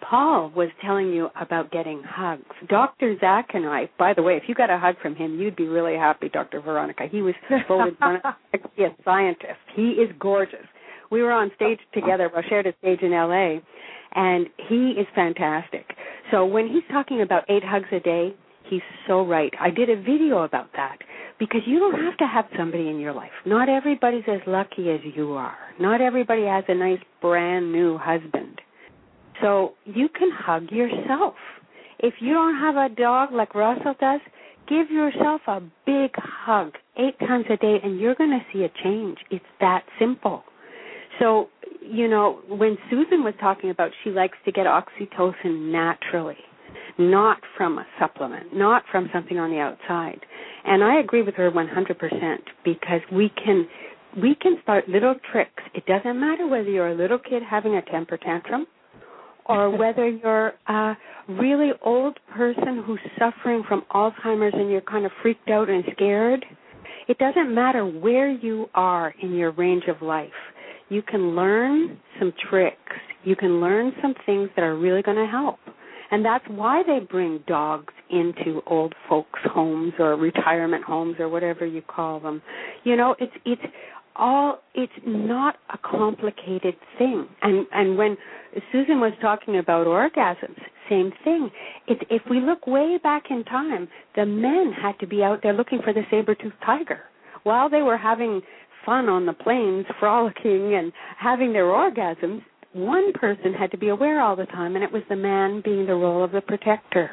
Paul was telling you about getting hugs. Dr. Zak and I, by the way, if you got a hug from him, you'd be really happy, Dr. Veronica. He was voted one of a scientist. He is gorgeous. We were on stage together. I shared a stage in LA, and he is fantastic. So when he's talking about eight hugs a day, he's so right. I did a video about that because you don't have to have somebody in your life. Not everybody's as lucky as you are. Not everybody has a nice brand new husband. So you can hug yourself. If you don't have a dog like Russell does, give yourself a big hug eight times a day and you're going to see a change. It's that simple. So, you know, when Susan was talking about she likes to get oxytocin naturally, not from a supplement, not from something on the outside. And I agree with her 100% because we can we can start little tricks. It doesn't matter whether you're a little kid having a temper tantrum or whether you're a really old person who's suffering from Alzheimer's and you're kind of freaked out and scared. It doesn't matter where you are in your range of life. You can learn some tricks. You can learn some things that are really going to help. And that's why they bring dogs into old folks' homes or retirement homes or whatever you call them. You know, it's it's all it's not a complicated thing. And and when Susan was talking about orgasms, same thing. It's if we look way back in time, the men had to be out there looking for the saber-toothed tiger while they were having fun on the plains, frolicking and having their orgasms. One person had to be aware all the time, and it was the man being the role of the protector.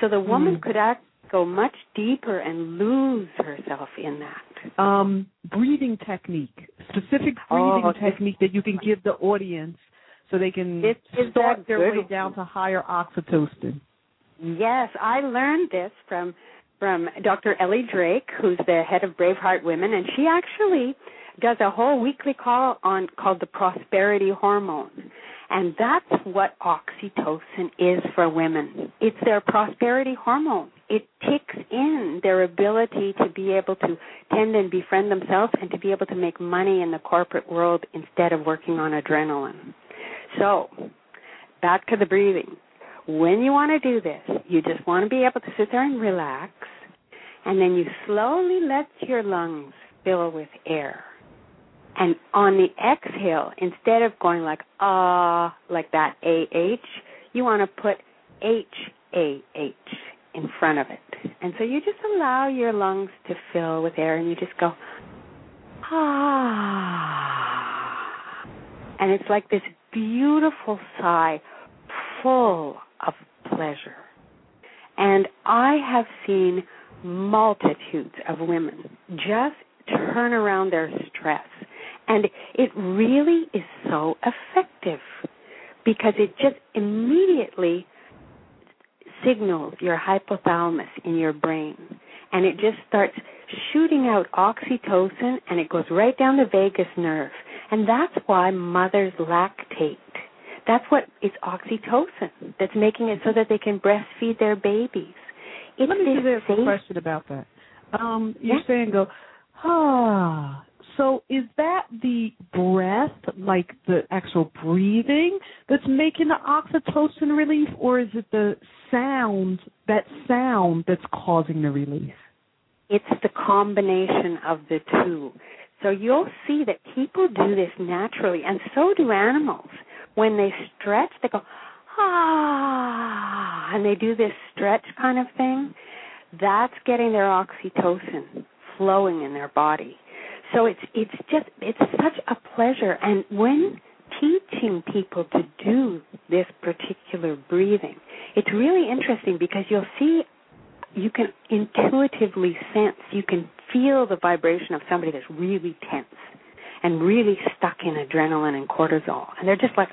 So the woman mm. could act go much deeper and lose herself in that. Um, breathing technique, specific breathing oh, technique that you can give the audience so they can start their way down to higher oxytocin. Yes, I learned this from from Dr. Ellie Drake, who's the head of Braveheart Women, and she actually does a whole weekly call on called the prosperity hormone. And that's what oxytocin is for women. It's their prosperity hormone. It ticks in their ability to be able to tend and befriend themselves and to be able to make money in the corporate world instead of working on adrenaline. So, back to the breathing. When you want to do this, you just want to be able to sit there and relax, and then you slowly let your lungs fill with air. And on the exhale, instead of going like ah, like that AH, you want to put HAH in front of it. And so you just allow your lungs to fill with air and you just go ah. And it's like this beautiful sigh full of pleasure. And I have seen multitudes of women just turn around their stress. And it really is so effective because it just immediately signals your hypothalamus in your brain. And it just starts shooting out oxytocin and it goes right down the vagus nerve. And that's why mothers lactate. That's what it's oxytocin that's making it so that they can breastfeed their babies. It's Let me ask a question about that. Um, you're yeah. saying go, ah. So is that the breath, like the actual breathing, that's making the oxytocin release, or is it the sound, that sound that's causing the release? It's the combination of the two. So you'll see that people do this naturally, and so do animals. When they stretch, they go, ah, and they do this stretch kind of thing. That's getting their oxytocin flowing in their body. So it's it's just it's such a pleasure. And when teaching people to do this particular breathing, it's really interesting because you'll see you can intuitively sense, you can feel the vibration of somebody that's really tense and really stuck in adrenaline and cortisol. And they're just like,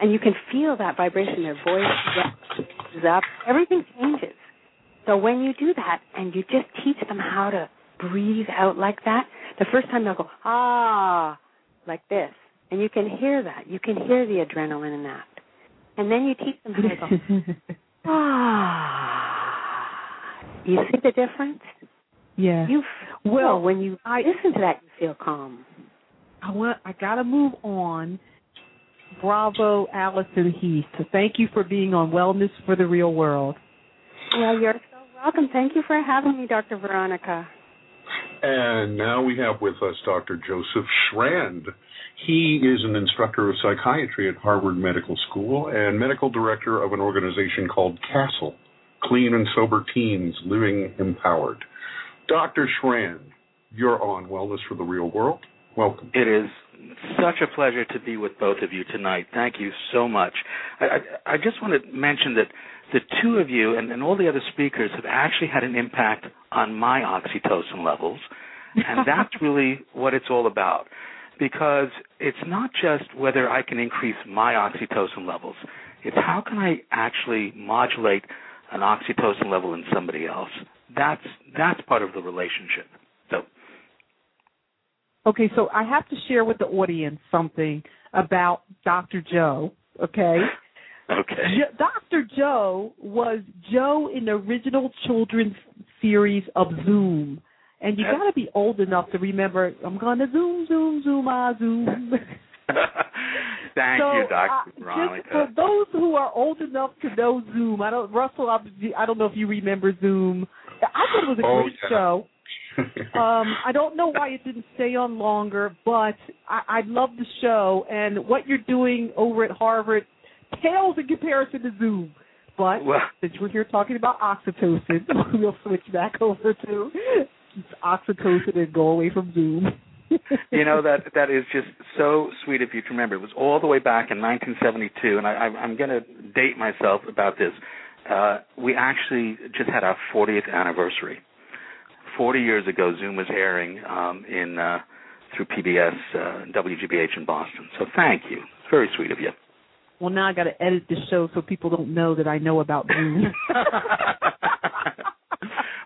and you can feel that vibration. Their voice is up. Everything changes. So when you do that and you just teach them how to breathe out like that, the first time they'll go, ah, like this. And you can hear that. You can hear the adrenaline in that. And then you teach them how to go, ah. You see the difference? Yeah. You feel, well when you I, listen to that, you feel calm. I want. I gotta move on. Bravo, Alison Heath. Thank you for being on Wellness for the Real World. Well, you're so welcome. Thank you for having me, Dr. Veronica. And now we have with us Dr. Joseph Shrand. He is an instructor of psychiatry at Harvard Medical School and medical director of an organization called CASTLE, Clean and Sober Teens Living Empowered. Dr. Shrand, you're on Wellness for the Real World. Welcome. It is such a pleasure to be with both of you tonight. Thank you so much. I, I, I just want to mention that the two of you and, and all the other speakers have actually had an impact on my oxytocin levels, and that's really what it's all about. Because it's not just whether I can increase my oxytocin levels, it's how can I actually modulate an oxytocin level in somebody else. That's that's part of the relationship. So Okay, so I have to share with the audience something about Dr. Joe, okay? Okay. Dr. Joe was Joe in the original children's series of Zoom. And you got to be old enough to remember, I'm going to zoom, zoom, zoom, ah, zoom. Thank so, you, Dr. Uh, Veronica. For those who are old enough to know Zoom, I don't, Russell, I don't know if you remember Zoom. I thought it was a oh, great yeah. show. um, I don't know why it didn't stay on longer, but I, I love the show and what you're doing over at Harvard pales in comparison to Zoom. But well, since we're here talking about oxytocin, we'll switch back over to oxytocin and go away from Zoom. you know that that is just so sweet of you to remember. It was all the way back in 1972, and I, I'm going to date myself about this. Uh, we actually just had our 40th anniversary. 40 years ago, Zoom was airing um, in uh, through PBS, uh, WGBH in Boston. So thank you. It's very sweet of you. Well, now I got to edit the show so people don't know that I know about Zoom.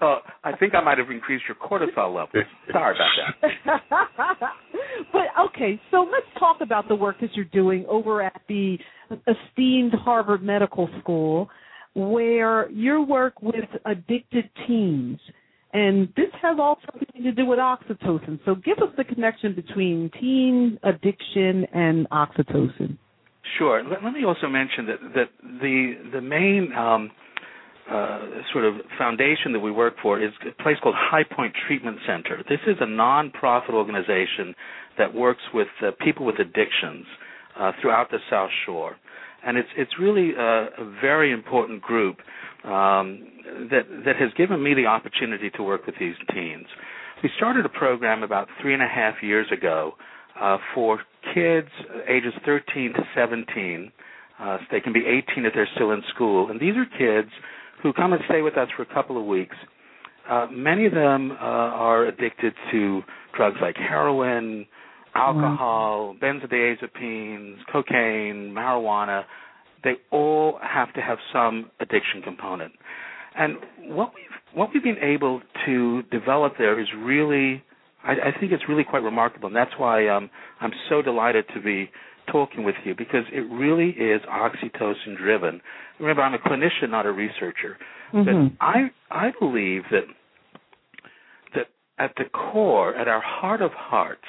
oh, I think I might have increased your cortisol levels. Sorry about that. but okay, so let's talk about the work that you're doing over at the esteemed Harvard Medical School, where you work with addicted teens. And this has all something to do with oxytocin. So give us the connection between teen addiction and oxytocin. Sure. Let, let me also mention that that the the main um, uh, sort of foundation that we work for is a place called High Point Treatment Center. This is a non-profit organization that works with uh, people with addictions uh, throughout the South Shore, and it's it's really a, a very important group um, that that has given me the opportunity to work with these teens. We started a program about three and a half years ago uh, for kids ages 13 to 17. Uh, they can be 18 if they're still in school, and these are kids who come and stay with us for a couple of weeks. Uh, many of them uh, are addicted to drugs like heroin, alcohol, benzodiazepines, cocaine, marijuana. They all have to have some addiction component. And what we've what we've been able to develop there is really, I, I think it's really quite remarkable, and that's why um, I'm so delighted to be talking with you because it really is oxytocin driven. Remember, I'm a clinician, not a researcher, mm-hmm. but I I believe that that at the core, at our heart of hearts,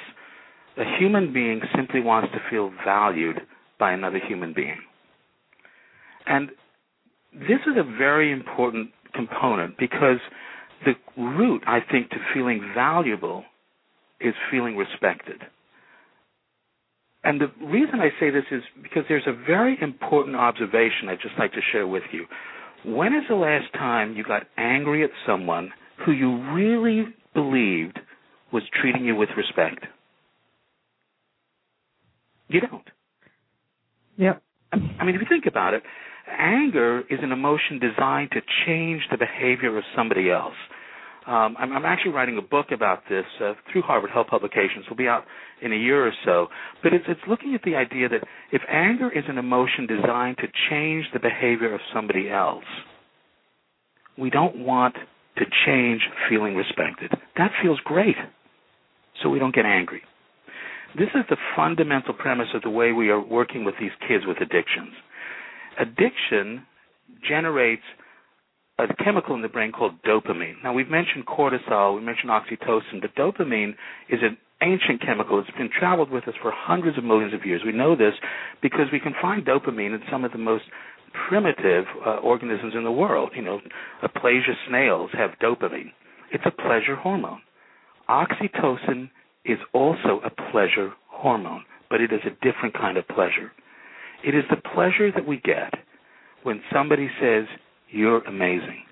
a human being simply wants to feel valued by another human being, and this is a very important component because the root, I think, to feeling valuable is feeling respected. And the reason I say this is because there's a very important observation I'd just like to share with you. When is the last time you got angry at someone who you really believed was treating you with respect? You don't. Yep. I mean, if you think about it, anger is an emotion designed to change the behavior of somebody else. Um, I'm, I'm, actually writing a book about this uh, through Harvard Health Publications. It'll be out in a year or so. But it's, it's looking at the idea that if anger is an emotion designed to change the behavior of somebody else, we don't want to change feeling respected. That feels great, so we don't get angry. This is the fundamental premise of the way we are working with these kids with addictions. Addiction generates a chemical in the brain called dopamine. Now we've mentioned cortisol, we mentioned oxytocin, but dopamine is an ancient chemical. It's been traveled with us for hundreds of millions of years. We know this because we can find dopamine in some of the most primitive uh, organisms in the world. You know, Aplysia snails have dopamine. It's a pleasure hormone. Oxytocin is also a pleasure hormone, but it is a different kind of pleasure. It is the pleasure that we get when somebody says, You're amazing.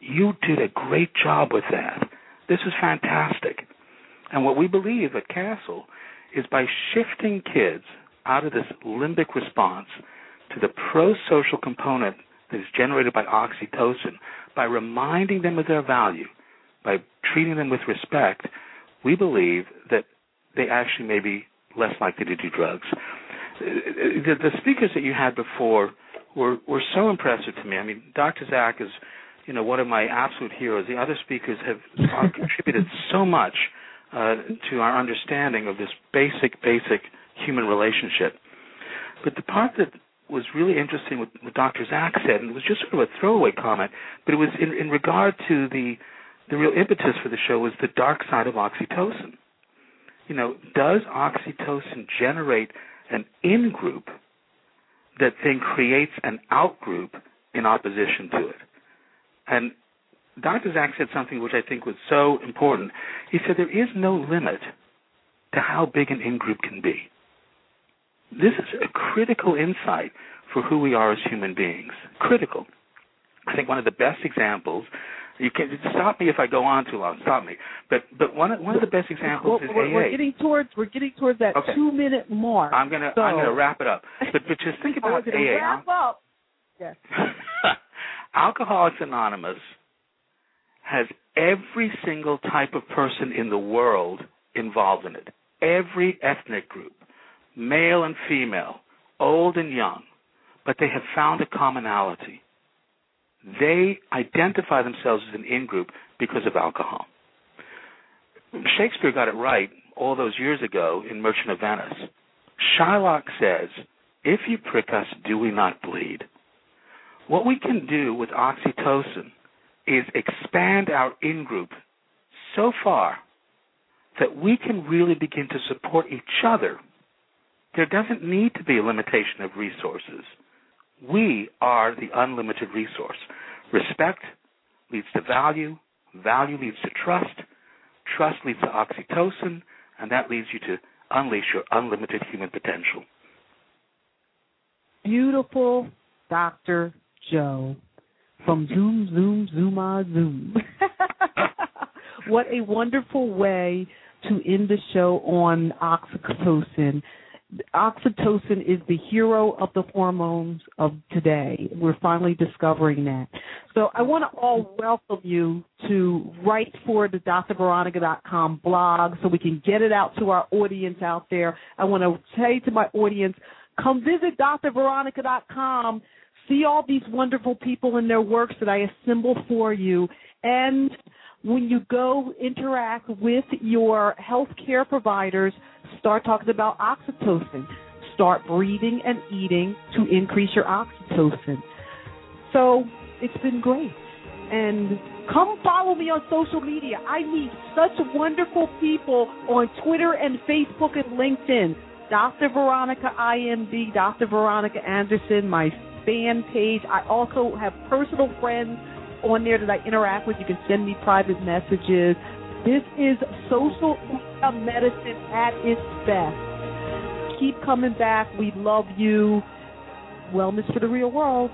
You did a great job with that. This is fantastic. And what we believe at Castle is by shifting kids out of this limbic response to the pro social component that is generated by oxytocin, by reminding them of their value, by treating them with respect, we believe that they actually may be less likely to do drugs. The, the speakers that you had before were were so impressive to me. I mean, Dr. Zak is, you know, one of my absolute heroes. The other speakers have contributed so much uh, to our understanding of this basic, basic human relationship. But the part that was really interesting what, what Dr. Zak said, and it was just sort of a throwaway comment, but it was in, in regard to the the real impetus for the show was the dark side of oxytocin. You know, does oxytocin generate an in group that then creates an outgroup in opposition to it? And Dr. Zak said something which I think was so important. He said there is no limit to how big an in group can be. This is a critical insight for who we are as human beings. Critical. I think one of the best examples. You can stop me if I go on too long. Stop me. But but one of, one of the best examples well, is we're, AA. We're getting towards we're getting towards that okay. two minute mark. I'm gonna so. I'm gonna wrap it up. But but just think oh, about AA. Wrap up. Yes. Alcoholics Anonymous has every single type of person in the world involved in it. Every ethnic group, male and female, old and young, but they have found a commonality. They identify themselves as an in group because of alcohol. Shakespeare got it right all those years ago in Merchant of Venice. Shylock says, If you prick us, do we not bleed? What we can do with oxytocin is expand our in group so far that we can really begin to support each other. There doesn't need to be a limitation of resources. We are the unlimited resource. Respect leads to value, value leads to trust, trust leads to oxytocin, and that leads you to unleash your unlimited human potential. Beautiful Dr. Joe from Zoom, Zoom, Zooma, Zoom. Ah, what a wonderful way to end the show on oxytocin. Oxytocin is the hero of the hormones of today. We're finally discovering that. So I want to all welcome you to write for the drveronica.com blog so we can get it out to our audience out there. I want to say to my audience, come visit drveronica.com see all these wonderful people and their works that I assemble for you. And when you go interact with your healthcare providers, start talking about oxytocin. Start breathing and eating to increase your oxytocin. So it's been great. And come follow me on social media. I meet such wonderful people on Twitter and Facebook and LinkedIn. Dr. Veronica IMD, Dr. Veronica Anderson, my fan page. I also have personal friends on there that I interact with. You can send me private messages. This is social media medicine at its best. Keep coming back. We love you. Wellness for the real world.